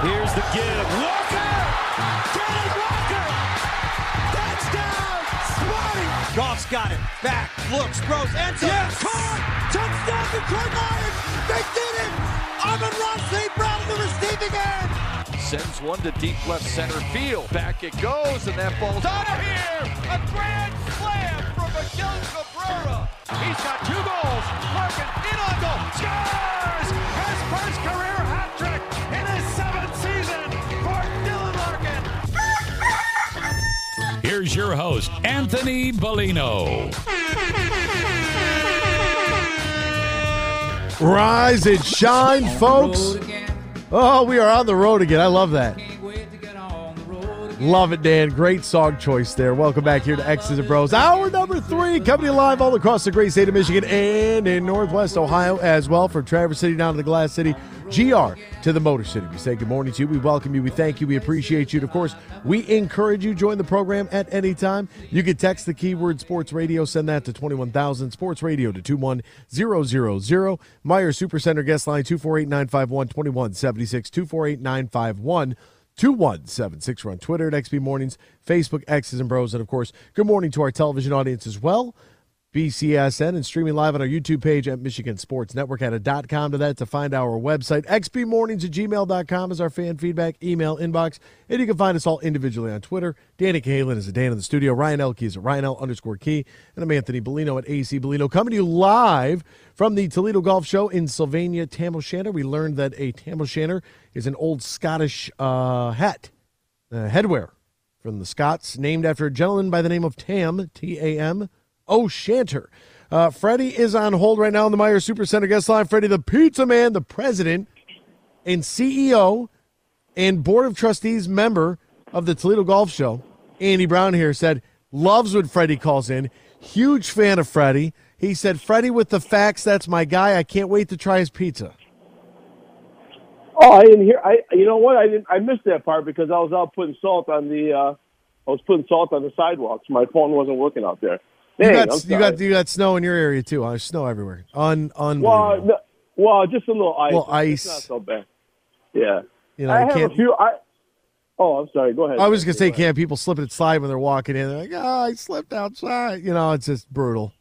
Here's the give. Walker. Kenneth Walker. Touchdown. Smarty. Goff's got it. Back, looks, throws, ends up. Yes. Caught. Touchdown Detroit Lions. They did it. Amon-Ra St. Brown in the receiving end. Sends one to deep left center field. Back it goes, and that ball's out of here. A grand slam from Miguel Cabrera. He's got two goals. Larkin in on goal. Scores! His first career Here's your host, Anthony Bellino. Rise and shine, folks. Oh, we are on the road again. I love that. Love it, Dan. Great song choice there. Welcome back here to X's and Bros. Hour number three, coming live all across the great state of Michigan and in Northwest Ohio as well. From Traverse City down to the Glass City, GR to the Motor City. We say good morning to you. We welcome you. We thank you. We appreciate you. And of course, we encourage you join the program at any time. You can text the keyword sports radio, send that to 21,000 sports radio to 21000. Meijer Supercenter guest line 248 951 2176 248 951 2176. We're on Twitter at XB Mornings, Facebook, X's and Bros. And of course, good morning to our television audience as well. BCSN and streaming live on our YouTube page at Michigan Sports Network. Add a com to that to find our website. XBMornings at gmail.com is our fan feedback email inbox. And you can find us all individually on Twitter. Danny Cahalan is a Dan in the studio. Ryan Elke is at Ryan L underscore key. And I'm Anthony Bellino at AC Bellino coming to you live from the Toledo Golf Show in Sylvania, Tam O'Shanter. We learned that a Tam O'Shanter is an old Scottish uh, hat, uh, headwear from the Scots, named after a gentleman by the name of Tam, T A M O'Shanter. Uh, Freddie is on hold right now on the Meijer Supercenter guest line. Freddie, the pizza man, the president and CEO and board of trustees member of the Toledo Golf Show, Andy Brown here said, loves when Freddie calls in. Huge fan of Freddie. He said, Freddie with the facts, that's my guy. I can't wait to try his pizza. Oh, I didn't hear. I you know what? I didn't. I missed that part because I was out putting salt on the. uh I was putting salt on the sidewalks. My phone wasn't working out there. You got, you got you got snow in your area too. Uh, snow everywhere. Un, well, no, well, just a little ice. Little It's not so bad. Yeah. you know, I have can't. a few. I. Oh, I'm sorry. Go ahead. I was gonna say, can't people slip and slide when they're walking in? They're like, oh, I slipped outside. You know, it's just brutal.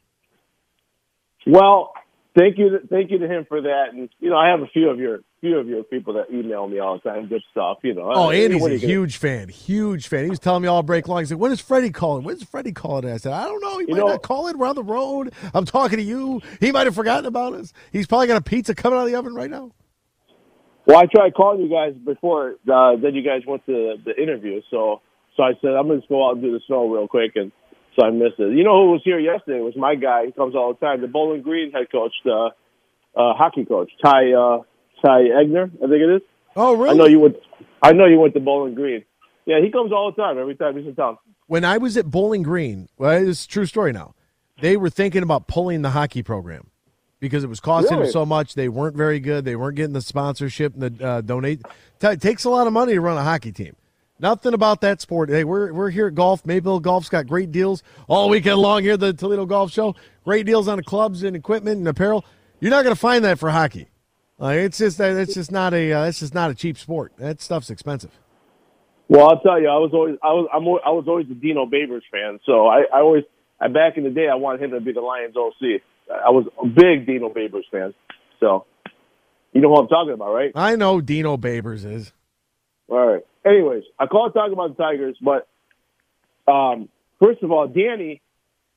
Well, thank you. To, thank you to him for that. And you know, I have a few of your few of your people that email me all the time. Good stuff. You know. Oh, Andy's a you gonna- huge fan, huge fan. He was telling me all break long. He's like, "When is Freddie calling? When's Freddie calling?" And I said, "I don't know. He You might know- not call it. We're on the road. I'm talking to you. He might have forgotten about us. He's probably got a pizza coming out of the oven right now." Well, I tried calling you guys before. Uh, then you guys went to the interview, so so I said I'm going to go out and do the snow real quick, and so I missed it. You know who was here yesterday? It was my guy. He comes all the time. The Bowling Green head coach, the uh, hockey coach, Ty uh, Ty Eigner, I think it is. Oh, really? I know you went. I know you went to Bowling Green. Yeah, he comes all the time. Every time he's in town. when I was at Bowling Green, well, it's a true story now. They were thinking about pulling the hockey program because it was costing them so much. They weren't very good. They weren't getting the sponsorship and the uh, donate. It takes a lot of money to run a hockey team. Nothing about that sport. Hey, we're we're here at golf. Mayville Golf's got great deals all weekend long here at the Toledo Golf Show. Great deals on the clubs and equipment and apparel. You're not going to find that for hockey. Like it's just that it's just not a uh, it's just not a cheap sport. That stuff's expensive. Well, I'll tell you, I was always I was I'm, I was always a Dino Babers fan. So I, I always I, back in the day I wanted him to be the Lions OC. I was a big Dino Babers fan. So you know what I'm talking about, right? I know Dino Babers is. All right. Anyways, I called to talk about the Tigers, but um, first of all, Danny,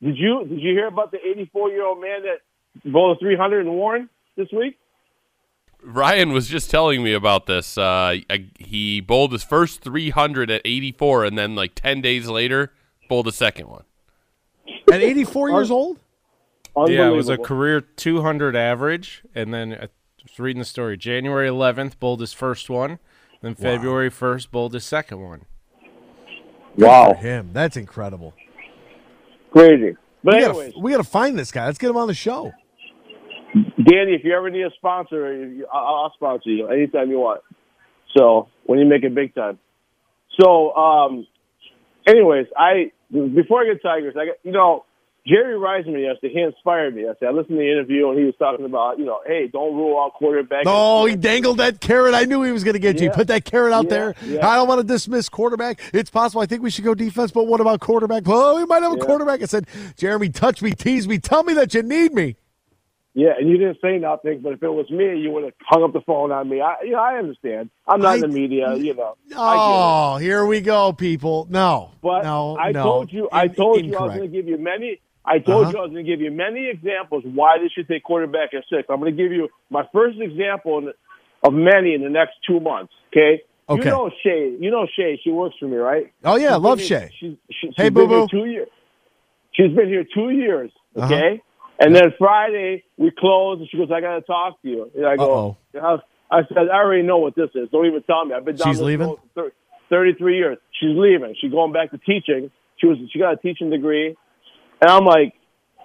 did you did you hear about the 84 year old man that bowled 300 in Warren this week? Ryan was just telling me about this. Uh, I, he bowled his first 300 at 84, and then like 10 days later, bowled a second one. At 84 years old? Yeah, it was a career 200 average, and then I was reading the story. January 11th, bowled his first one. Then February 1st, bowled his second one. Good Wow. for him. That's incredible. Crazy. But We gotta, we gotta find this guy. Let's get him on the show. Danny, if you ever need a sponsor, I'll, sponsor you anytime you want. So when you make it big time. So, um, anyways, I before I get Tigers, I got you know Jerry me yesterday. He inspired me. yesterday. I listened to the interview and he was talking about you know, hey, don't rule out quarterback. Oh, he dangled that carrot. I knew he was going to get you. Put that carrot out Yeah, there. yeah. I don't want to dismiss quarterback. It's possible. I think we should go defense, but what about quarterback? Oh, we might have a Yeah. quarterback. I said, Jeremy, touch me, tease me, tell me that you need me. Yeah, and you didn't say nothing, but if it was me, you would have hung up the phone on me. I, you know, I understand. I'm not in the media, you know. I. Oh, here we go, people. No, But no, I no. told you, I In- told you I was going to give you many. I told Uh-huh. you I was going to give you many examples why they should take quarterback at six. I'm going to give you my first example of many in the next two months. Okay. Okay. You know Shay. You know Shay. She works for me, right? Oh yeah, She's love here- Shay. She's, she, she's Hey, been boo-boo. here two years. She's been here two years. Uh-huh. And then Friday we close, and she goes, "I got to talk to you." And I go, Uh-oh. I, said, "I already know what this is. Don't even tell me. I've been down She's this leaving? for thir- Thirty-three years. She's leaving. She's going back to teaching. She was she got a teaching degree, and I'm like,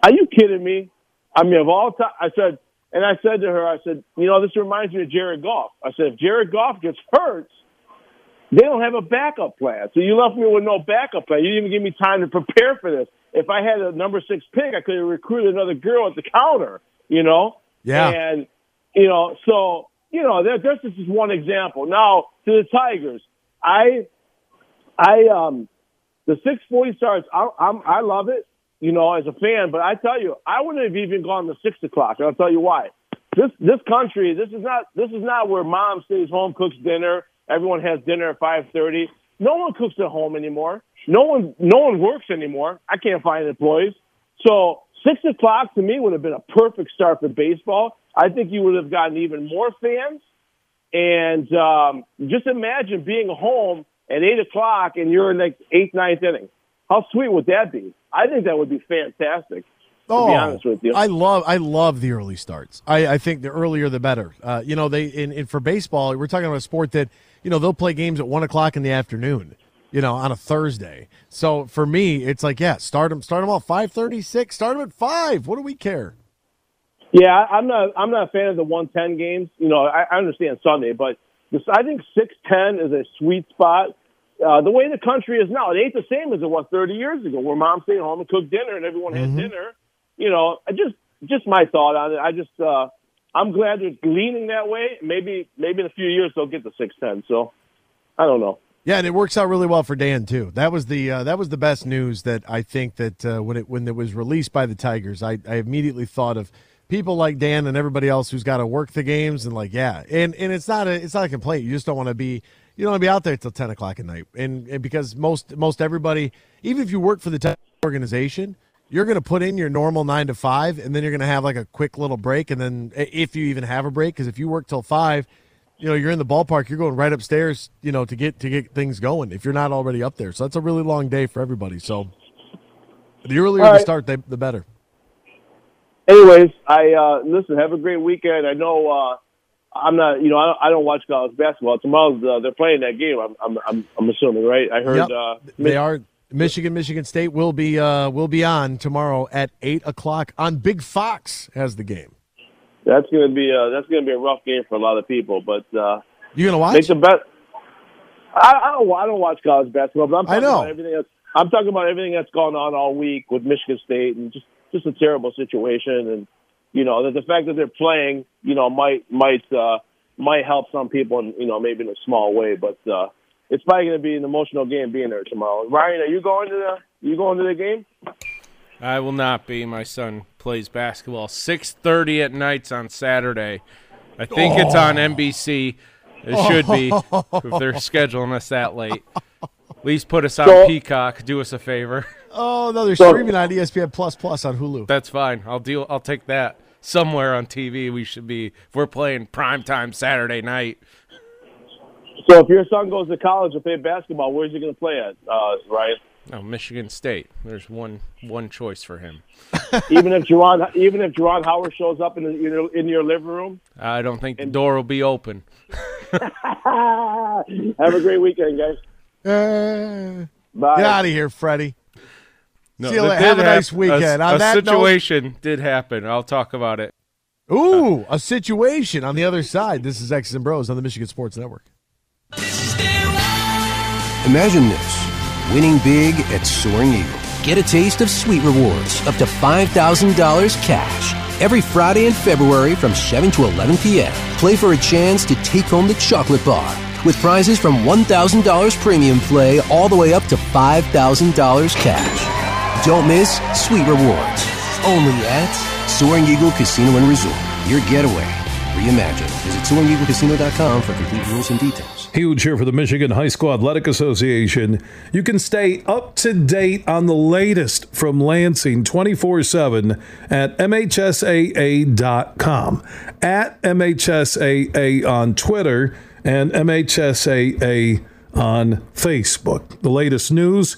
"Are you kidding me?" I mean, of all time, I said, and I said to her, I said, "You know, this reminds me of Jared Goff." I said, "If Jared Goff gets hurt." They don't have a backup plan. So you left me with no backup plan. You didn't even give me time to prepare for this. If I had a number six pick, I could have recruited another girl at the counter, you know? Yeah. And, you know, so, you know, there, there's just one example. Now, to the Tigers, I, I, um, the 640 starts, I, I'm, I love it, you know, as a fan, but I tell you, I wouldn't have even gone to six o'clock. And I'll tell you why. This, this country, this is not, this is not where mom stays home, cooks dinner. Everyone has dinner at 5:30. No one cooks at home anymore. No one, no one works anymore. I can't find employees. So six o'clock to me would have been a perfect start for baseball. I think you would have gotten even more fans. And um, just imagine being home at eight o'clock and you're in like eighth, ninth inning. How sweet would that be? I think that would be fantastic. To Oh, be honest with you, I love I love the early starts. I, I think the earlier the better. Uh, you know, they in, in for baseball, we're talking about a sport that you know they'll play games at one o'clock in the afternoon. You know, on a Thursday. So for me, it's like yeah, start them start them all five thirty six. Start them at five. What do we care? Yeah, I'm not. I'm not a fan of the 110 games. You know, I, I understand Sunday, but this, I think 610 is a sweet spot. Uh, the way the country is now, it ain't the same as it was 30 years ago, where mom stayed home and cooked dinner and everyone had dinner. You know, I just just my thought on it. I just uh, I'm glad they're leaning that way. Maybe maybe in a few years they'll get to 610. So I don't know. Yeah, and it works out really well for Dan too. That was the uh, that was the best news that I think that uh, when it when it was released by the Tigers, I, I immediately thought of people like Dan and everybody else who's got to work the games and like yeah, and and it's not a it's not a complaint. You just don't want to be you don't want to be out there till ten o'clock at night, and, and because most most everybody, even if you work for the Tigers organization, you're going to put in your normal nine to five, and then you're going to have like a quick little break, and then if you even have a break, because if you work till five you know you're in the ballpark you're going right upstairs you know to get to get things going if you're not already up there so that's a really long day for everybody so the earlier All the start the, the better Anyways, I uh, listen. Have a great weekend. I know uh, I'm not. You know, I don't, I don't watch college basketball. Tomorrow's uh, they're playing that game. I'm I'm I'm, I'm assuming, right? I heard. Yep. Uh, they are michigan michigan state will be uh will be on tomorrow at eight o'clock on big fox has the game That's gonna be uh, that's gonna be a rough game for a lot of people. But uh, you gonna watch make the bet. I, I don't. I don't watch college basketball, but I'm I talking know. about everything that's. I'm talking about everything that's gone on all week with Michigan State and just just a terrible situation. And you know that the fact that they're playing, you know, might might uh, might help some people, in, you know, maybe in a small way. But uh, it's probably going to be an emotional game being there tomorrow. Ryan, are you going to the you going to the game? I will not be. My son plays basketball 6:30 at nights on Saturday. I think it's on NBC. It should be if they're scheduling us that late. At least put us on So- Peacock. Do us a favor. oh no they're So- streaming on espn plus plus on hulu That's fine. I'll deal. I'll take that. Somewhere on TV, we should be. If we're playing prime time Saturday night, So if your son goes to college to play basketball, where's he going to play at, uh, Ryan? Oh, Michigan State. There's one one choice for him. even if Juwan, even if Juwan Howard shows up in, the, in, your, in your living room, I don't think the door will be open. Have a great weekend, guys. Uh, Bye. get out of here, Freddie. No, See you later. Have a hap- nice weekend. A, On a that note- situation did happen. I'll talk about it. Ooh, a situation on the other side. This is X's and Bros on the Michigan Sports Network. Imagine this winning big at Soaring Eagle. Get a taste of sweet rewards up to $5,000 cash every Friday in February from 7 to 11 p.m. Play for a chance to take home the chocolate bar with prizes from $1,000 premium play all the way up to $5,000 cash. Don't miss sweet rewards. Only at Soaring Eagle Casino and Resort. Your getaway. Reimagine. Visit SoaringEagleCasino.com for complete rules and details. Huge here for the Michigan High School Athletic Association. You can stay up to date on the latest from Lansing 24 7 at MHSAA.com, at MHSAA on Twitter, and MHSAA on Facebook. The latest news,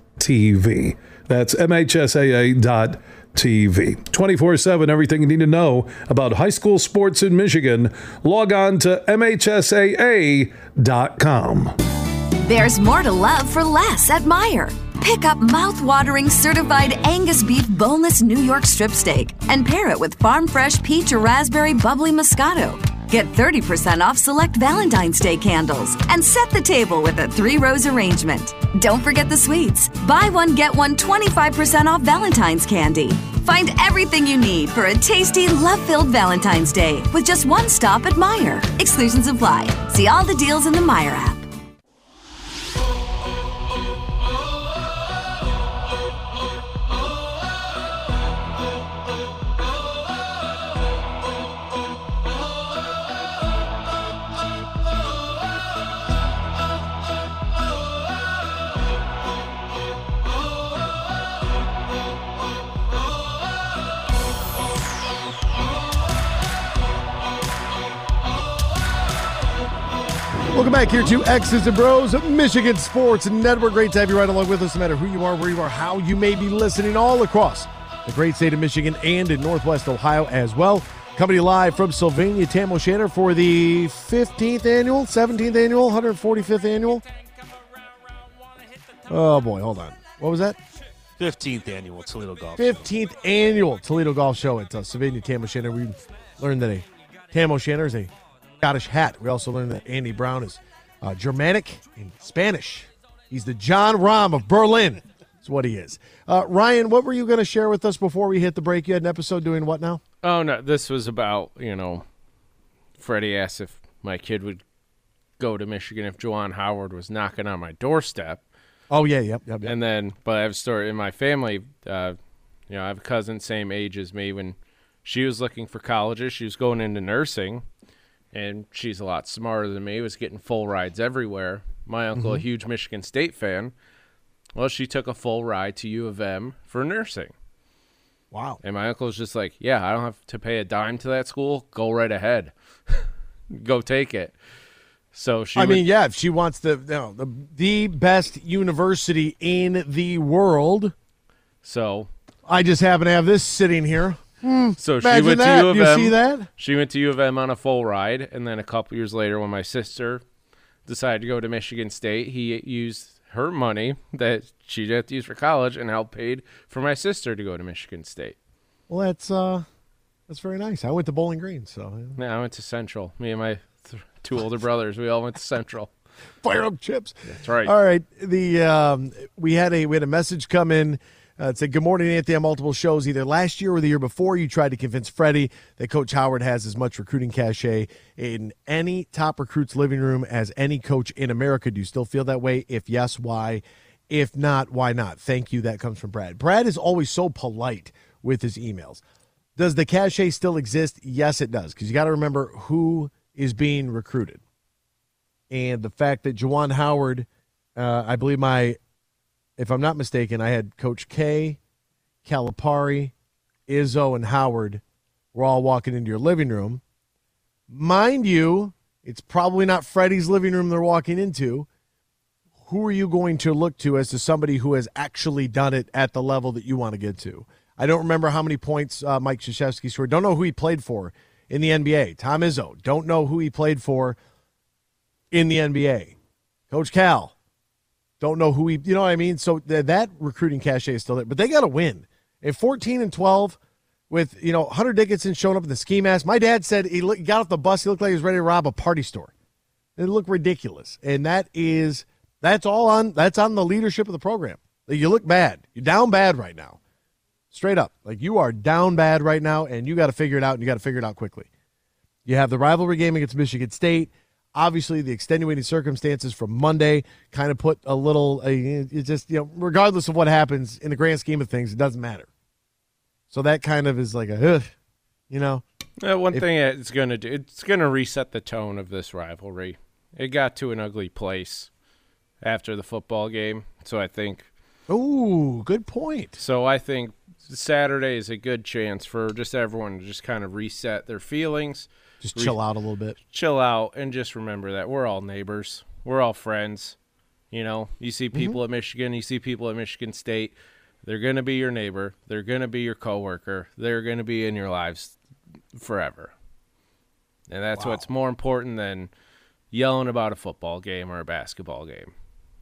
MHSAA.TV. That's MHSAA.TV. 24 7, everything you need to know about high school sports in Michigan. Log on to MHSAA.com. There's more to love for less at Meijer. Pick up mouth-watering certified Angus beef boneless New York strip steak and pair it with farm fresh peach or raspberry bubbly Moscato. Get 30% off select Valentine's Day candles and set the table with a three rose arrangement. Don't forget the sweets. Buy one, get one 25% off Valentine's candy. Find everything you need for a tasty, love filled Valentine's Day with just one stop at Meijer. Exclusions apply. See all the deals in the Meijer app. Here to X's and Bros, Michigan Sports Network. Great to have you right along with us, no matter who you are, where you are, how you may be listening, all across the great state of Michigan and in Northwest Ohio as well. Coming live from Sylvania Tam O'Shanter for the 15th annual, 17th annual, 145th annual. Oh boy, hold on. What was that? 15th annual Toledo Golf. 15th annual Toledo Golf Show at uh, Sylvania Tam O'Shanter. We learned that a Tam O'Shanter is a Scottish hat. We also learned that Andy Brown is uh, Germanic and Spanish. He's the Jon Rahm of Berlin. That's what he is. Uh, Ryan, what were you going to share with us before we hit the break? You had an episode doing what now? Oh no, this was about you know. Freddie asked if my kid would go to Michigan if Juwan Howard was knocking on my doorstep. Oh yeah, yep, yep, yep. And then, but I have a story in my family. Uh, you know, I have a cousin same age as me. When she was looking for colleges, she was going into nursing, and she's a lot smarter than me. Was getting full rides everywhere. My uncle, a Mhm. huge Michigan State fan. Well, she took a full ride to U of M for nursing. Wow. And my uncle was just like, "Yeah, I don't have to pay a dime to that school. Go right ahead. Go take it." So she I would- mean, yeah, if she wants the, you know, the the best university in the world, so I just happen to have this sitting here. Hmm, So she went that. to U of you M. see that? She went to U of M on a full ride, and then a couple years later, when my sister decided to go to Michigan State, he used her money that she had to use for college and helped paid for my sister to go to Michigan State. Well, that's uh, that's very nice. I went to Bowling Green, so yeah. Yeah, I went to Central. Me and my th- two older brothers, we all went to Central. fire up chips. That's right. All right. The um, we had a we had a message come in. Uh, said, "Good morning, Anthony. On multiple shows, either last year or the year before, you tried to convince Freddie that Coach Howard has as much recruiting cachet in any top recruit's living room as any coach in America. Do you still feel that way? If yes, why? If not, why not? Thank you. That comes from Brad. Brad is always so polite with his emails. Does the cachet still exist? Yes, it does. Because you got to remember who is being recruited. and the fact that Juwan Howard, uh, I believe my, if I'm not mistaken, I had Coach K, Calipari, Izzo, and Howard were all walking into your living room. Mind you, it's probably not Freddie's living room they're walking into. Who are you going to look to as to somebody who has actually done it at the level that you want to get to? I don't remember how many points uh, Mike Krzyzewski scored. Don't know who he played for in the NBA. Tom Izzo. Don't know who he played for in the NBA. Coach Cal. Don't know who he, you know what I mean? So th- that recruiting cachet is still there, but they got to win. At 14 and 12, with, you know, Hunter Dickinson showing up in the ski mask. My dad said he look, got off the bus, he looked like he was ready to rob a party store. It looked ridiculous. And that is, that's all on, that's on the leadership of the program. You look bad. You're down bad right now. Straight up. Like you are down bad right now, and you got to figure it out, and you got to figure it out quickly. You have the rivalry game against Michigan State. Obviously, the extenuating circumstances from Monday kind of put a little, it just, you know, regardless of what happens in the grand scheme of things, it doesn't matter. So that kind of is like a, Ugh, you know. Uh, one If- thing it's going to do, it's going to reset the tone of this rivalry. It got to an ugly place after the football game, so I think. Ooh, good point. So I think Saturday is a good chance for just everyone to just kind of reset their feelings, Just chill out a little bit. chill out, and just remember that we're all neighbors, we're all friends. You know, you see mm-hmm. people at Michigan, you see people at Michigan State. They're going to be your neighbor. They're going to be your coworker. They're going to be in your lives forever. And that's what's more important than yelling about a football game or a basketball game.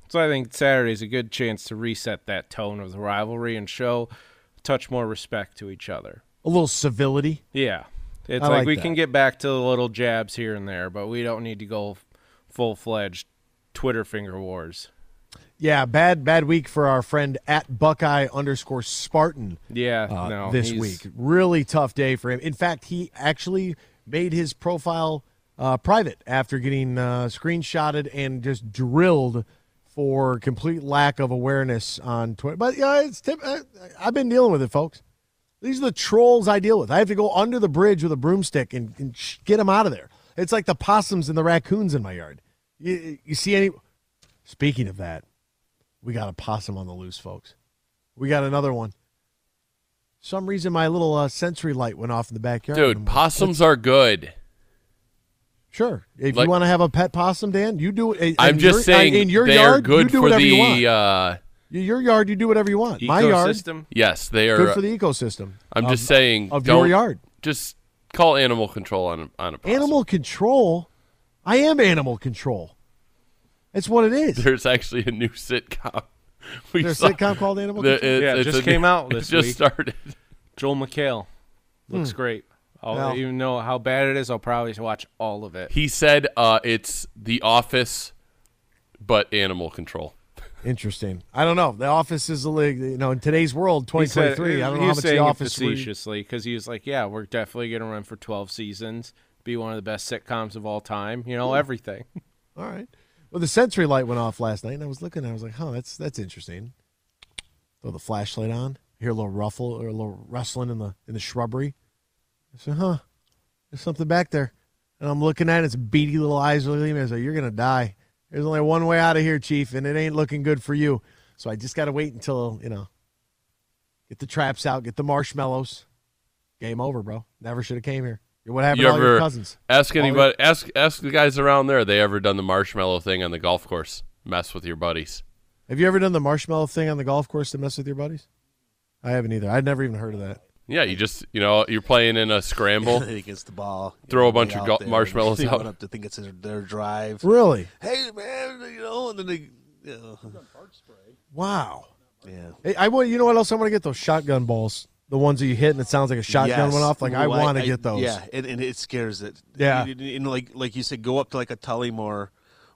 So I think Saturday's a good chance to reset that tone of the rivalry and show a touch more respect to each other. A little civility. Yeah. It's like, like we that. can get back to the little jabs here and there, but we don't need to go full fledged Twitter finger wars. Yeah, bad bad week for our friend at Buckeye underscore Spartan. Yeah, uh, no, this he's- week. Really tough day for him. In fact, he actually made his profile uh, private after getting uh, screenshotted and just drilled for complete lack of awareness on Twitter. But yeah, it's tip- I, I've been dealing with it, folks. These are the trolls I deal with. I have to go under the bridge with a broomstick and, and sh- get them out of there. It's like the possums and the raccoons in my yard. You, you see any? Speaking of that, we got a possum on the loose, folks. We got another one. Some reason my little uh, sensory light went off in the backyard. Dude, possums are good. Sure. If Like- you want to have a pet possum, Dan, you do it. in I'm your- just saying in your they yard, are good you do for whatever you want. the. Uh, your yard, you do whatever you want. My yard, Ecosystem? yes, they are good for the ecosystem. I'm of- just saying of your yard. Just call animal control on a, on a possum. Animal control. I am animal control. It's what it is. There's actually a new sitcom. We There's a saw- sitcom called Animal the- Control? it- Yeah, it just came new- out it this just week. started. Joel McHale looks Hmm. great. I'll Well- even know how bad it is. I'll probably watch all of it. He said uh, it's The Office, but animal control. Interesting. I don't know. The Office is a league. You know, in today's world, He said- 2023. I don't know how much The Office. facetiously because he was like, "Yeah, we're definitely going to run for 12 seasons, be one of the best sitcoms of all time. You know, everything." All right. Well, the sensory light went off last night, and I was looking. I was like, "Huh, that's that's interesting." Throw the flashlight on. Hear a little ruffle or a little rustling in the in the shrubbery. I said, "Huh, there's something back there." And I'm looking at it. Its beady little eyes looking at me. I was like, "You're gonna die. There's only one way out of here, Chief, and it ain't looking good for you." So I just got to wait until you know, get the traps out, get the marshmallows. Game over, bro. Never should have came here. What happened you to all your cousins? ask your- anybody? Ask ask the guys around there. They ever done the marshmallow thing on the golf course? Mess with your buddies. Have you ever done the marshmallow thing on the golf course to mess with your buddies? I haven't either. I'd never even heard of that. Yeah, you just you know you're playing in a scramble. he gets the ball. Throw know, a bunch of out go- marshmallows out. up to think it's their, their drive. Really? Hey man, you know, and then they. You know, Wow. yeah. Hey, I want. You know what else? I want to get those shotgun balls. The ones that you hit and it sounds like a shotgun Yes. went off. Like I Ooh, want to get those. Yeah, and, and it scares it. Yeah. and, and like like you said, go up to like a Tullymore,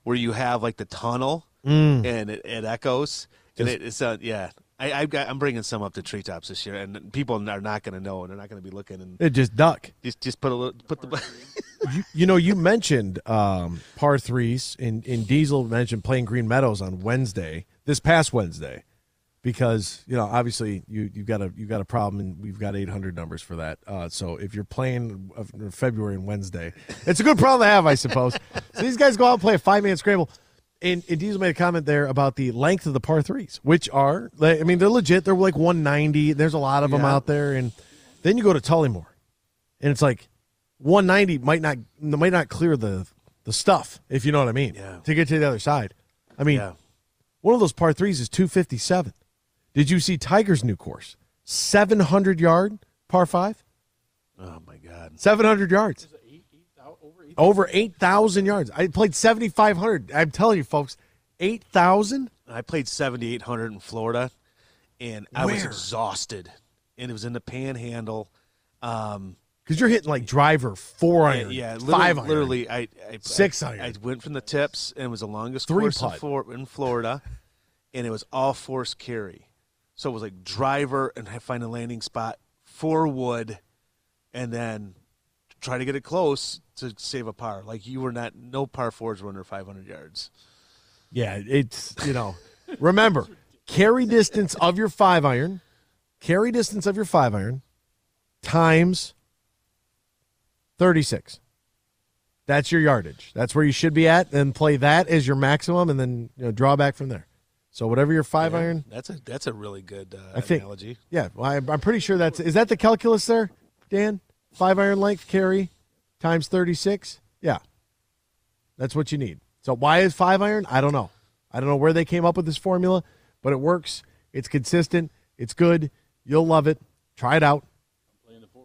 where you have like the tunnel, Mm. and it, it echoes, and it, it's uh, yeah. I, I've got, I'm bringing some up to treetops this year, and people are not going to know, and they're not going to be looking, and It just duck. just just put a little, put the. You, you know, you mentioned um, par threes, and, in Diesel mentioned playing Green Meadows on Wednesday, this past Wednesday. because you know obviously you you've got a you've got a problem and we've got 800 numbers for that. Uh, so if you're playing February and Wednesday, it's a good problem to have, I suppose. so these guys go out and play a five man scramble. And, and Diesel made a comment there about the length of the par threes, which are, I mean, they're legit. They're like 190. There's a lot of them out there. And then you go to Tullymore, and it's like 190 might not might not clear the the stuff, if you know what I mean, Yeah. to get to the other side. I mean, Yeah. one of those par threes is 257. Did you see Tiger's new course? 700 yard par five? Oh my God. 700 yards. Over 8,000 yards. I played 7,500. I'm telling you, folks, 8,000? I played 7,800 in Florida, and I was exhausted. And it was in the Panhandle. Um, Because you're hitting like driver, four yeah, iron, yeah, literally, five iron. literally, I, I Six I, iron. I went from the tips, and it was the longest Three course in. In Florida, and it was all force carry. So it was like driver and find a landing spot, four wood, and then try to get it close to save a par. Like you were not, no par fours were under 500 yards. Yeah, it's, you know, remember, carry distance of your five iron, carry distance of your five iron times 36. That's your yardage. That's where you should be at, and play that as your maximum, and then you know, draw back from there. So whatever your five Yeah, iron, That's a that's a really good uh, I think. analogy. Yeah, well, I, I'm pretty sure that's is that the calculus there, Dan? Five iron length carry times 36. Yeah, that's what you need. So why is five iron? I don't know. I don't know where they came up with this formula, but it works. It's consistent. It's good. You'll love it. Try it out.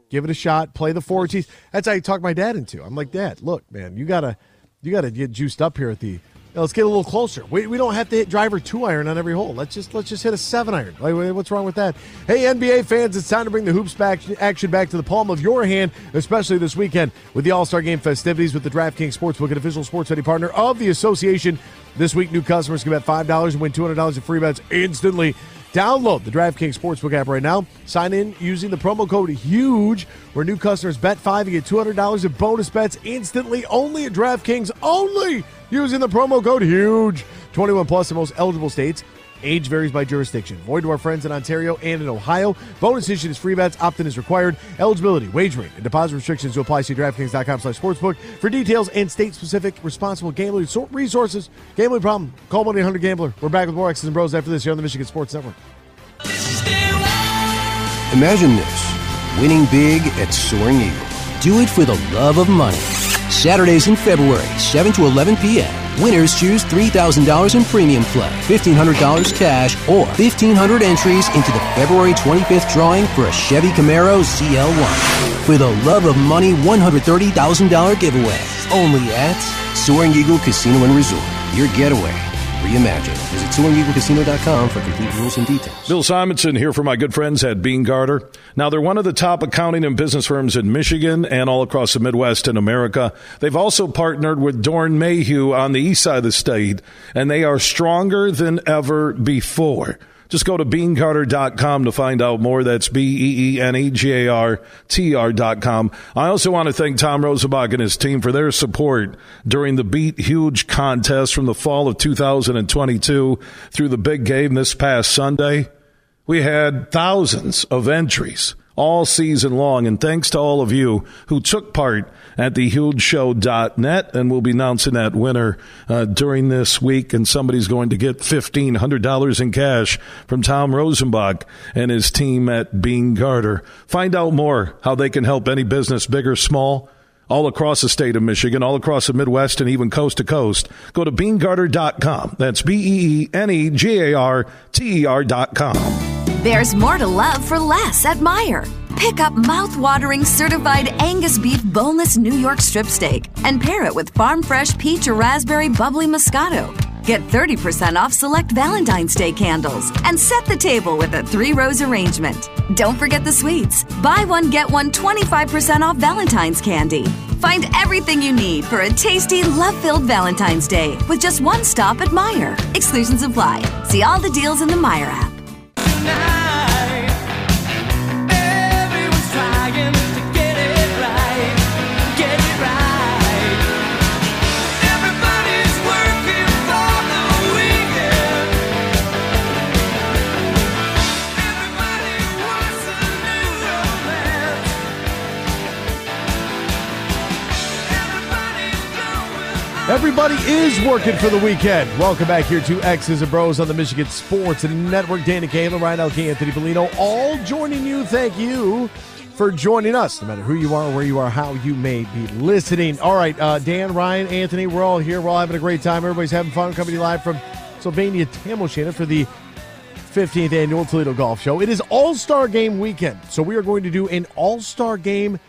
Give it a shot. Play the four tees. That's how I talk my dad into. I'm like, Dad, look, man, you gotta, you gotta get juiced up here at the. Now, let's get a little closer. We, we don't have to hit driver two iron on every hole. Let's just let's just hit a seven iron. Like, what's wrong with that? Hey, NBA fans, it's time to bring the hoops back action back to the palm of your hand, especially this weekend with the All Star Game festivities with the DraftKings Sportsbook, an official sports betting partner of the association. This week, new customers can bet five dollars and win two hundred dollars in free bets instantly. Download the DraftKings Sportsbook app right now. Sign in using the promo code HUGE, where new customers bet five and get $200 in bonus bets instantly only at DraftKings, only using the promo code HUGE. 21 plus in most eligible states. Age varies by jurisdiction. Void to our friends in Ontario and in Ohio. Bonus issued is free bets. Opt-in is required. Eligibility, wage rate, and deposit restrictions to apply. See DraftKings.com slash sportsbook for details and state-specific responsible gambling resources. Gambling problem? Call 1-800-GAMBLER. We're back with more X's and Bros after this here on the Michigan Sports Network. Imagine this winning big at Soaring Eagle. Do it for the love of money. Saturdays in February, 7 to 11 p.m. Winners choose $3,000 in premium play, $1,500 cash, or 1,500 entries into the February 25th drawing for a Chevy Camaro ZL1. For the love of money $130,000 giveaway. Only at Soaring Eagle Casino and Resort. Your getaway. Reimagined. Visit SoaringEagleCasino.com for complete rules and details. Bill Simonson here for my good friends at Beene Garter. Now, they're one of the top accounting and business firms in Michigan and all across the Midwest and America. They've also partnered with Doeren Mayhew on the east side of the state, and they are stronger than ever before. Just go to beenegarter.com to find out more. That's B E E N E G A R T R dot com. I also want to thank Tom Rosenbach and his team for their support during the Beat Huge contest from the fall of 2022 through the big game this past Sunday. We had thousands of entries all season long, and thanks to all of you who took part at thehugeshow.net, and we'll be announcing that winner uh, during this week, and somebody's going to get $1,500 in cash from Tom Rosenbach and his team at Beene Garter. Find out more how they can help any business, big or small, all across the state of Michigan, all across the Midwest, and even coast to coast. Go to beenegarter.com. That's B E E N E G A R T E R dot com. There's more to love for less at Meijer. Pick up mouth-watering certified Angus beef boneless New York strip steak and pair it with farm fresh peach or raspberry bubbly Moscato. Get 30% off select Valentine's Day candles and set the table with a three rose arrangement. Don't forget the sweets. Buy one, get one 25% off Valentine's candy. Find everything you need for a tasty, love filled Valentine's Day with just one stop at Meijer. Exclusions apply. See all the deals in the Meijer app. Everybody is working for the weekend. Welcome back here to X's and Bros on the Michigan Sports Network. Danny Kayla, Ryan Elke, Anthony Bellino, all joining you. Thank you for joining us, no matter who you are, where you are, how you may be listening. All right, uh, Dan, Ryan, Anthony, we're all here. We're all having a great time. Everybody's having fun. Coming to live from Sylvania, Tam for the 15th annual Toledo Golf Show. It is All Star Game weekend, so we are going to do an All Star Game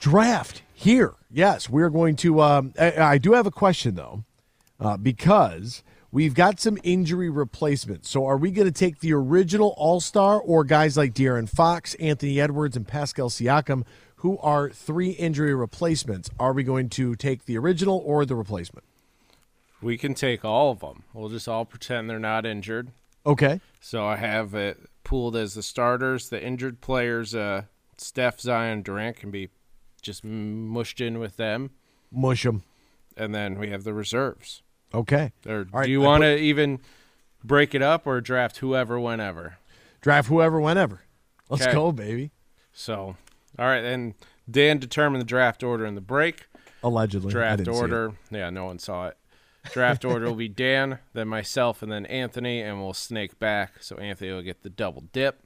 draft here. Yes, we're going to. Um, I, I do have a question though, uh, because we've got some injury replacements. So, are we going to take the original All Star or guys like De'Aaron Fox, Anthony Edwards, and Pascal Siakam, who are three injury replacements? Are we going to take the original or the replacement? We can take all of them. We'll just all pretend they're not injured. Okay. So I have it pooled as the starters. The injured players, uh, Steph, Zion, Durant, can be just mushed in with them. Mush them. And then we have the reserves. Okay. Or All do you want put- to even break it up or draft whoever, whenever? Draft whoever, whenever. Let's Okay. go, baby. So, all right. And Dan determined the draft order in the break. Allegedly. Draft didn't see it. order. Yeah, no one saw it. Draft order will be Dan, then myself, and then Anthony, and we'll snake back. So Anthony will get the double dip.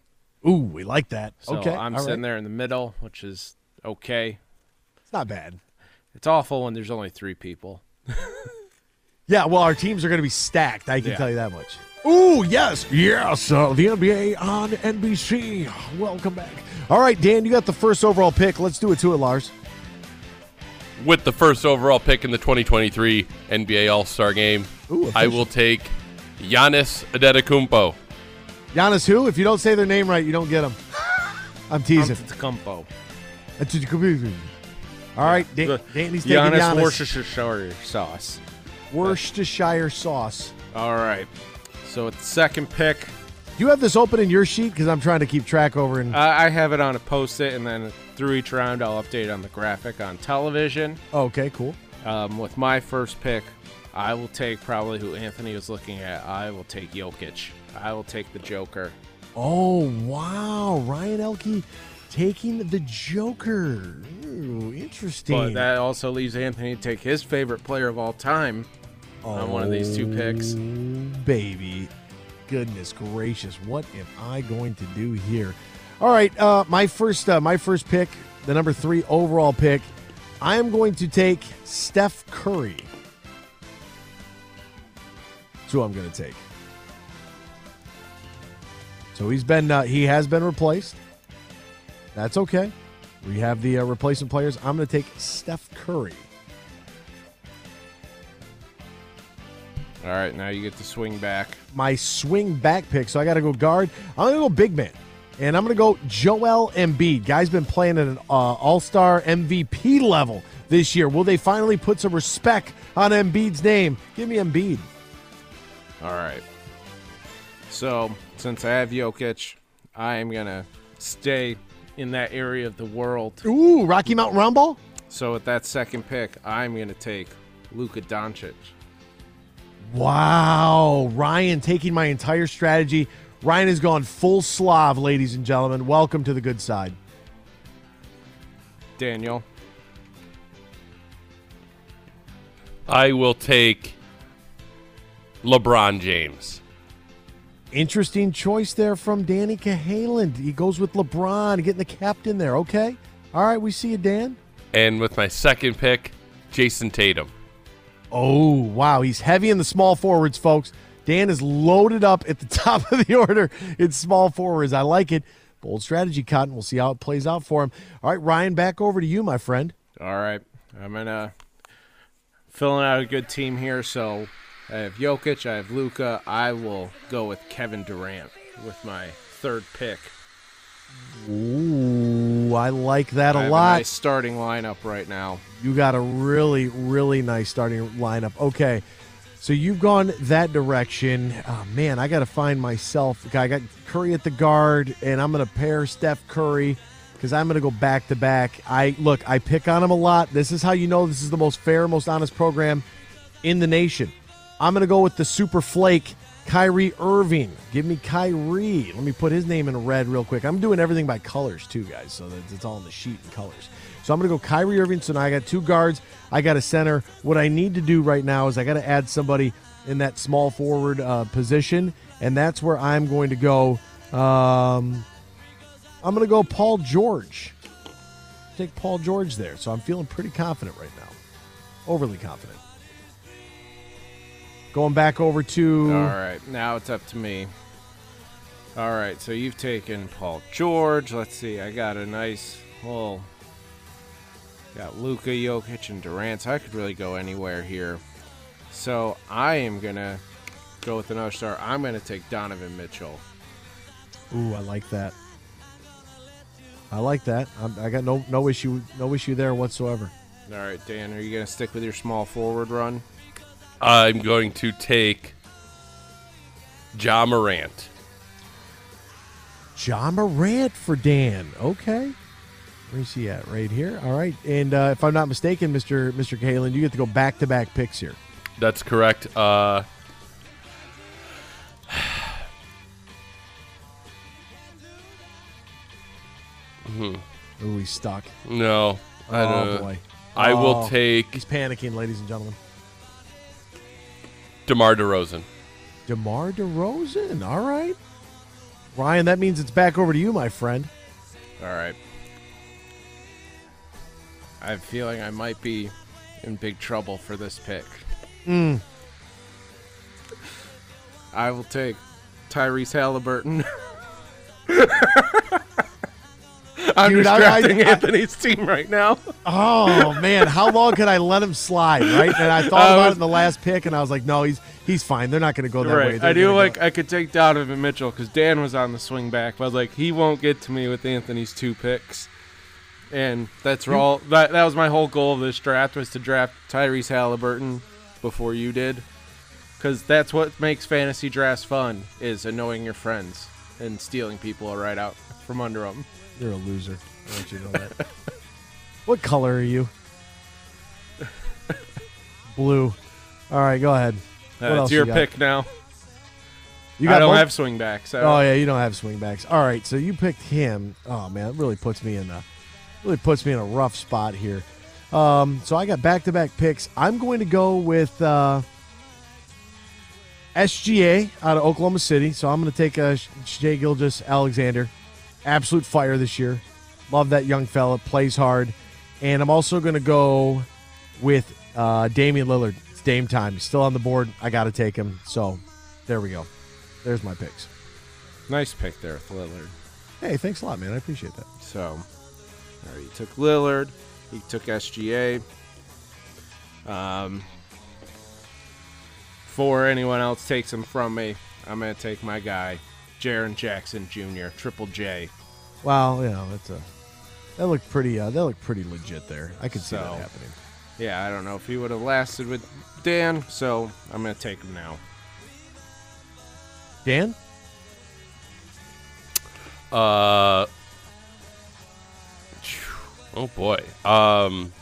Ooh, we like that. So okay. I'm all sitting right. there in the middle, which is okay. It's not bad. It's awful when there's only three people. Yeah, well, our teams are going to be stacked. I can Yeah. tell you that much. Ooh, yes, yes. Uh, the NBA on NBC. Welcome back. All right, Dan, you got the first overall pick. Let's do it to it, Lars. With the first overall pick in the 2023 NBA All Star Game, Ooh, I will take Giannis Adetokounmpo. Giannis, who? If you don't say their name right, you don't get them. I'm teasing. Antetokounmpo. All right, The Danny's taking Giannis Giannis. Worcestershire sauce. Worcestershire sauce. All right. So at the second pick, Do you have this open in your sheet? Because I'm trying to keep track over in. I I have it on a post-it, and then through each round, I'll update on the graphic on television. okay, cool. Um, with my first pick, I will take probably who Anthony was looking at. I will take Jokic. I will take the Joker. Oh, wow. Ryan Elke taking the Joker. Ooh, interesting. But that also leaves Anthony to take his favorite player of all time on one of these two picks. Oh, baby. Goodness gracious, what am I going to do here? All right, uh, my first, uh, my first pick, the number three overall pick. I am going to take Steph Curry. That's who I'm going to take. So he's been, uh, he has been replaced. That's okay. We have the uh, replacement players. I'm going to take Steph Curry. All right, now you get to swing back. my swing back pick. So I got to go guard. I'm going to go big man. And I'm going to go Joel Embiid. Guy's been playing at an uh, all star MVP level this year. Will they finally put some respect on Embiid's name? Give me Embiid. All right. So, since I have Jokic, I am going to stay in that area of the world. Ooh, Rocky Mountain Rumble. So, with that second pick, I'm going to take Luka Doncic. Wow. Ryan taking my entire strategy. Ryan has gone full Slav, ladies and gentlemen. Welcome to the good side. Daniel. I will take LeBron James. Interesting choice there from Danny Cahalan. He goes with LeBron, getting the captain there. Okay. All right, we see you, Dan. And with my second pick, Jayson Tatum. Oh, wow. He's heavy in the small forwards, folks. Dan is loaded up at the top of the order in small forwards. I like it. Bold strategy, Cotton. We'll see how it plays out for him. All right, Ryan, back over to you, my friend. All right. I'm going to filling out a good team here. So, I have Jokic, I have Luka. I will go with Kevin Durant with my third pick. Ooh, I like that I a lot. nice starting lineup right now. You got a really, really nice starting lineup. Okay. So you've gone that direction. Oh, man, I got to find myself. Okay, I got Curry at the guard, and I'm going to pair Steph Curry because I'm going to go back to back. I look, I pick on him a lot. This is how you know this is the most fair, most honest program in the nation. I'm going to go with the super flake, Kyrie Irving. Give me Kyrie. Let me put his name in red real quick. I'm doing everything by colors too, guys, so that it's all in the sheet in colors. So I'm going to go Kyrie Irving. So now I got two guards. I got a center. What I need to do right now is I got to add somebody in that small forward uh, position, and that's where I'm going to go. Um, I'm going to go Paul George. Take Paul George there. So I'm feeling pretty confident right now. Overly confident. Going back over to. All right, now it's up to me. All right, so you've taken Paul George. Let's see, I got a nice little. Got Luka Jokic and Durant. So I could really go anywhere here. So I am gonna go with another star. I'm gonna take Donovan Mitchell. Ooh, I like that. I like that. I'm, I got no no issue no issue there whatsoever. All right, Dan, are you gonna stick with your small forward run? I'm going to take Ja Morant. Ja Morant for Dan. Okay. Where's he at? Right here. All right. And uh, if I'm not mistaken, Mr. Mr. Kalen, you get to go back to back picks here. That's correct. Uh, hmm. Ooh, he's stuck. No. I oh don't- boy. I will Oh, take He's panicking, ladies and gentlemen. DeMar DeRozan. DeMar DeRozan. All right. Ryan, that means it's back over to you, my friend. All right. I have a feeling I might be in big trouble for this pick. Mm. I will take Tyrese Halliburton. I'm Dude, just I- I- Anthony's team right now. Oh man, how long could I let him slide? Right, and I thought about it in the last pick, and I was like, no, he's he's fine. They're not going to go that way. They're I do like go- I could take Donovan Mitchell because Dan was on the swing back, but I was like he won't get to me with Anthony's two picks, and that's all. That that was my whole goal of this draft was to draft Tyrese Halliburton before you did, because that's what makes fantasy drafts fun is annoying your friends and stealing people right out from under them. You're a loser. I want you to know that. what color are you? Blue. All right, go ahead. What Uh, else it's your you got? pick now. You I don't both- have swing backs. So. Oh yeah, you don't have swingbacks. All right, so you picked him. Oh man, it really puts me in a really puts me in a rough spot here. Um, so I got back to back picks. I'm going to go with uh, SGA out of Oklahoma City. So I'm going to take uh, Shai Gilgeous-Alexander. Absolute fire this year. Love that young fella. Plays hard. And I'm also going to go with uh, Damian Lillard. It's Dame time. He's still on the board. I got to take him. So there we go. There's my picks. Nice pick there, with Lillard. Hey, thanks a lot, man. I appreciate that. So, all right, he took Lillard. He took SGA. Um, before anyone else takes him from me, I'm going to take my guy, Jaren Jackson Jr., Triple J. Well, you know, that's a that looked pretty. Uh, that looked pretty legit there. I could see that happening. Yeah, I don't know if he would have lasted with Dan, so I'm going to take him now. Dan, Uh, oh boy. Um,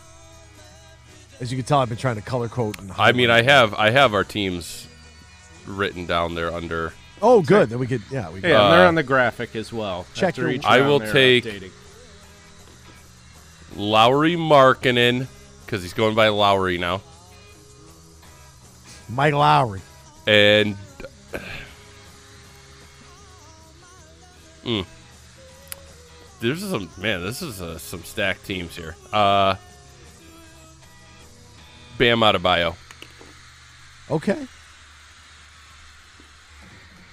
as you can tell, I've been trying to color code. And I mean, I have I have our teams written down there under. Oh, good. Then we could. Yeah, we. Could, Yeah, and they're Uh, on the graphic as well. check After your- each I round, will they're take- updating. Lauri Markkanen because he's going by Lowry now, Mike Lowry. and Mm. there's some man. This is uh, some stacked teams here. Uh, Bam Adebayo. Okay.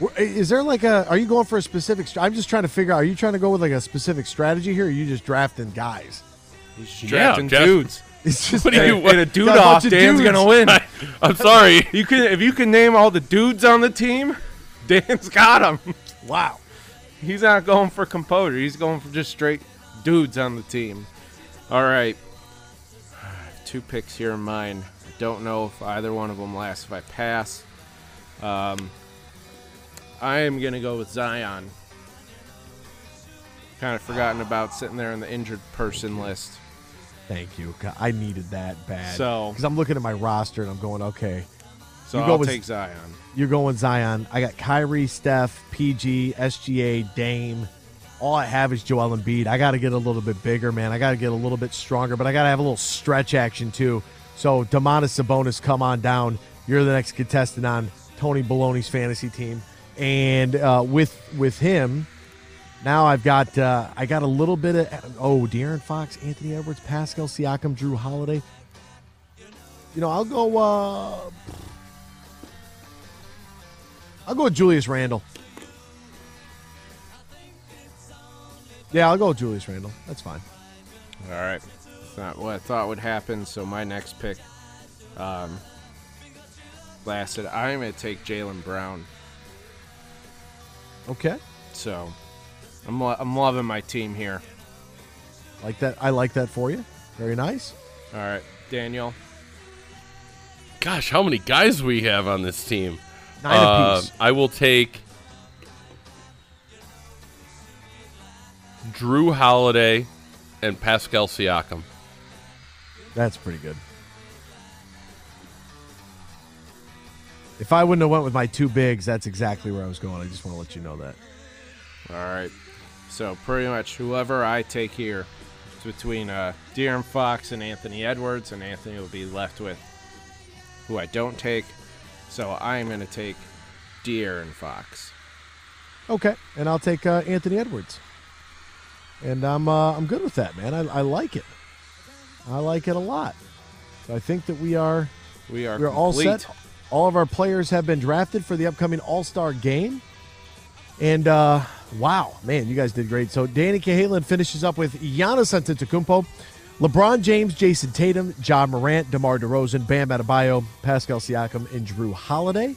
Wh- Is there like a? Are you going for a specific? I'm just trying to figure out. Are you trying to go with like a specific strategy here? Or are you just drafting guys? He's drafting Jeff- dudes. It's just What do you- in a dude Got a off, of Dan's dudes. gonna win. I'm sorry. You can if you can name all the dudes on the team, Dan's got them. wow. He's not going for composure. He's going for just straight dudes on the team. All right, two picks here in mine. I don't know if either one of them lasts. If I pass, um, I am gonna go with Zion. Kind of forgotten about sitting there in the injured person list. Thank you. I needed that bad. So- because I'm looking at my roster and I'm going, okay. So You go I'll with- take Zion. You're going Zion. I got Kyrie, Steph, PG, SGA, Dame. all I have is Joel Embiid. I got to get a little bit bigger, man. I got to get a little bit stronger, but I got to have a little stretch action too. So Domantas Sabonis, come on down. You're the next contestant on Tony Baloney's fantasy team, and uh, with with him, now I've got uh, I got a little bit of oh De'Aaron Fox, Anthony Edwards, Pascal Siakam, Jrue Holiday. You know, I'll go. Uh, I'll go with Julius Randle. Yeah, I'll go with Julius Randle. That's fine. All right. It's not what I thought would happen, so my next pick um, lasted. I'm to take Jaylen Brown. Okay. So I'm, lo- I'm loving my team here. Like that. I like that for you. Very nice. All right. Daniel. Gosh, how many guys we have on this team? Nine Uh, apiece. I will take Jrue Holiday and Pascal Siakam. That's pretty good. If I wouldn't have went with my two bigs, that's exactly where I was going. I just want to let you know that. All right. So pretty much whoever I take here is between uh, De'Aaron Fox and Anthony Edwards, and Anthony will be left with who I don't take. So I am going to take De'Aaron Fox. Okay, and I'll take uh, Anthony Edwards. And I'm uh, I'm good with that, man. I, I like it. I like it a lot. So I think that we are We are we are all set. All of our players have been drafted for the upcoming All Star game. And uh, wow, man, you guys did great. So Danny Cahalan finishes up with Giannis Antetokounmpo, LeBron James, Jayson Tatum, Ja Morant, DeMar DeRozan, Bam Adebayo, Pascal Siakam, and Jrue Holiday.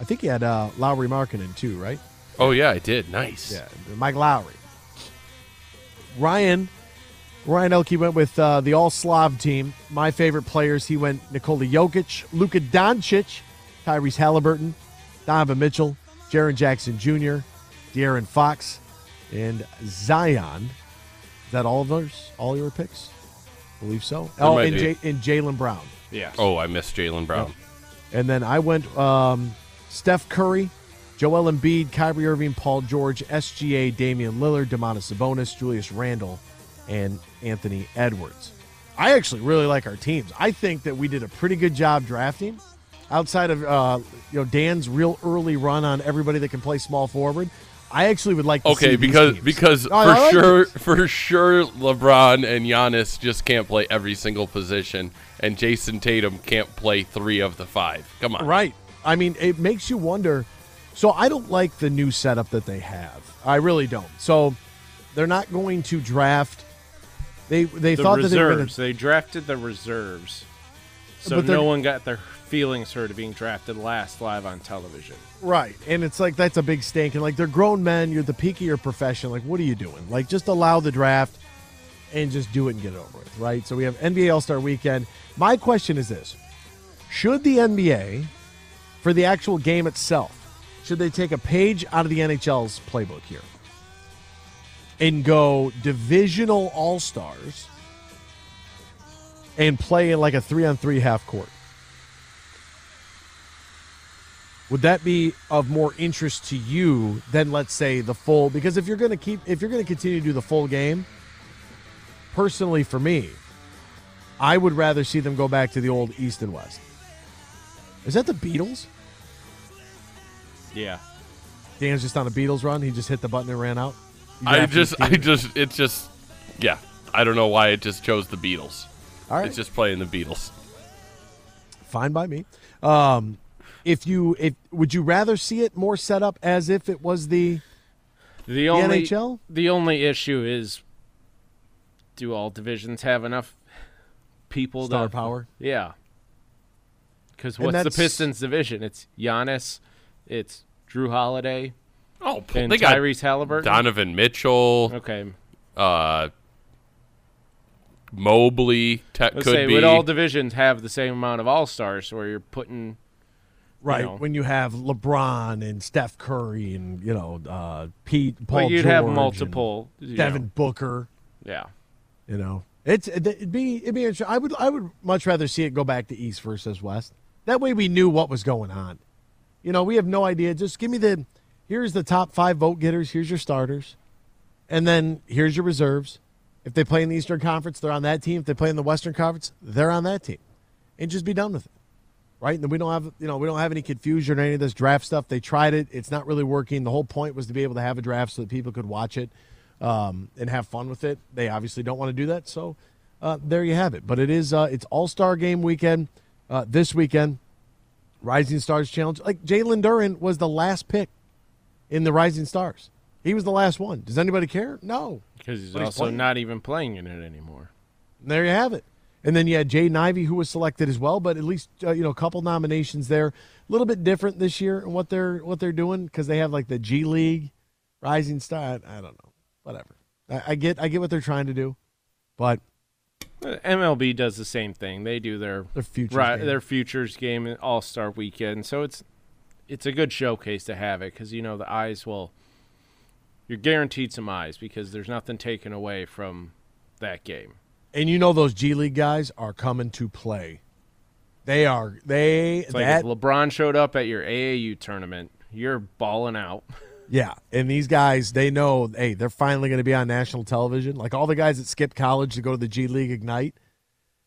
I think he had uh, Lauri Markkanen too, right? Oh yeah, I did. Nice. Yeah, Mike Lowry. Ryan, Ryan Elke went with uh, the All Slav team. My favorite players, he went Nikola Jokic, Luka Doncic, Tyrese Halliburton, Donovan Mitchell, Jaren Jackson Jr., De'Aaron Fox, and Zion. Is that all of those? All your picks? I believe so. That oh, and. J- and Jaylen Brown. Yeah. Oh, I missed Jaylen Brown. And then I went um, Steph Curry, Joel Embiid, Kyrie Irving, Paul George, SGA, Damian Lillard, Demonis Sabonis, Julius Randle, and Anthony Edwards. I actually really like our teams. I think that we did a pretty good job drafting. Outside of uh, you know Dan's real early run on everybody that can play small forward, I actually would like to see Okay, because because Oh, for like sure it. for sure LeBron and Giannis just can't play every single position, and Jayson Tatum can't play three of the five. Come on, Right. I mean, it makes you wonder. So I don't like the new setup that they have. I really don't. So they're not going to draft. They they the thought reserves. that they were to. They drafted the reserves. So But no one got their feelings hurt of being drafted last live on television. Right. And it's like that's a big stink. And like they're grown men. You're the peak of your profession. Like what are you doing? Like just allow the draft and just do it and get it over with. Right. So we have NBA All Star Weekend. My question is this: Should the NBA, for the actual game itself, should they take a page out of the NHL's playbook here and go divisional All Stars and play in like a three on three half court? Would that be of more interest to you than let's say the full? Because if you're going to keep, if you're going to continue to do the full game, personally for me, I would rather see them go back to the old East and West. Is that the Beatles? Yeah. Dan's just on a Beatles run. He just hit the button and ran out. You I just I just it's just yeah. I don't know why it just chose the Beatles. All right. It's just playing the Beatles. fine by me. Um, if you if would you rather see it more set up as if it was the The only NHL? the only issue is do all divisions have enough people Star to, power? Yeah. Because what's the Pistons division? It's Giannis, it's Jrue Holiday, Oh, and they got Halliburton. Donovan Mitchell. Okay. Uh, Mobley te- Let's could say be. would all divisions have the same amount of all stars where you're putting right know. when you have LeBron and Steph Curry and you know uh, Pete Paul Well, you'd George have multiple, Devin know. Booker. Yeah. You know, it's it'd be it'd be interesting. I would I would much rather see it go back to East versus West. That way we knew what was going on. You know, we have no idea. Just give me the here's the top five vote getters. Here's your starters. And then here's your reserves. If they play in the Eastern Conference, they're on that team. If they play in the Western Conference, they're on that team. And just be done with it. Right? And we don't have you know, we don't have any confusion or any of this draft stuff. They tried it. It's not really working. The whole point was to be able to have a draft so that people could watch it um, and have fun with it. They obviously don't want to do that. So uh, there you have it. But it is uh, it's All Star Game weekend uh, this weekend. Rising Stars Challenge. Like Jalen Duren was the last pick in the Rising Stars. He was the last one. Does anybody care? No, because he's But also playing. not even playing in it anymore. And there you have it. And then you had Jay Ivey, who was selected as well, but at least uh, you know a couple nominations there. A little bit different this year and what they're what they're doing because they have like the G League, Rising Star. I, I don't know, whatever. I, I get I get what they're trying to do, but Uh, MLB does the same thing. They do their Their futures right, game. their futures game All Star Weekend. So it's it's a good showcase to have it because you know the eyes will. You're guaranteed some eyes because there's nothing taken away from that game. and you know those G League guys are coming to play. They are they It's like that if LeBron showed up at your AAU tournament, you're balling out. Yeah, and these guys, they know, hey, they're finally going to be on national television. Like all the guys that skipped college to go to the G League Ignite,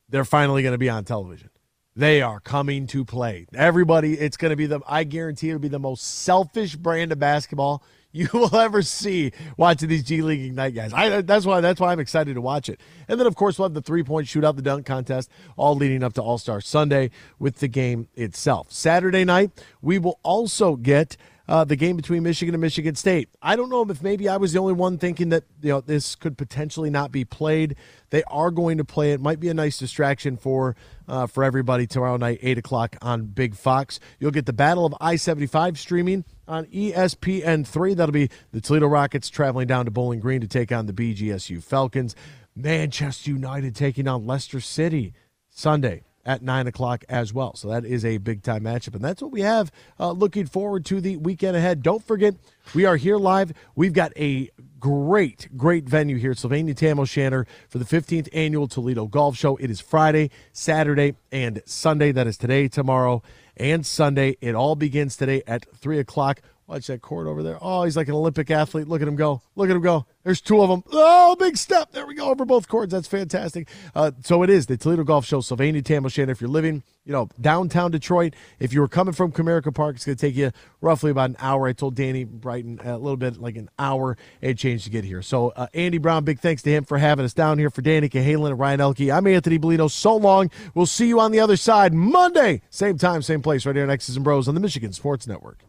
they're finally going to be on television. They are coming to play. Everybody, it's going to be the, I guarantee it'll be the most selfish brand of basketball you will ever see watching these G League Ignite guys. I, that's why that's why I'm excited to watch it. And then of course we'll have the three point shootout, the dunk contest, all leading up to All Star Sunday with the game itself. Saturday night we will also get uh, the game between Michigan and Michigan State. I don't know if maybe I was the only one thinking that you know this could potentially not be played. They are going to play it. Might be a nice distraction for uh, for everybody tomorrow night, eight o'clock on Big Fox. You'll get the Battle of I seventy five streaming on ESPN three. That'll be the Toledo Rockets traveling down to Bowling Green to take on the BGSU Falcons. Manchester United taking on Leicester City Sunday at nine o'clock as well. So that is a big time matchup, and that's what we have uh, looking forward to the weekend ahead. Don't forget, we are here live. We've got a great, great venue here, at Sylvania Tam O'Shanter, for the 15th annual Toledo Golf Show. It is Friday, Saturday, and Sunday. That is today, tomorrow, and Sunday. It all begins today at three o'clock. Watch that court over there. Oh, he's like an Olympic athlete. Look at him go. Look at him go. There's two of them. Oh, big step. There we go over both courts. That's fantastic. Uh, so it is the Toledo Golf Show, Sylvania Tam If you're living, you know, downtown Detroit, if you were coming from Comerica Park, it's going to take you roughly about an hour. I told Danny Brighton a little bit, like an hour and change to get here. So uh, Andy Brown, big thanks to him for having us down here. For Danny Cahalan and Ryan Elke, I'm Anthony Bolino. So long. We'll see you on the other side Monday, same time, same place, right here on X's and Bros on the Michigan Sports Network.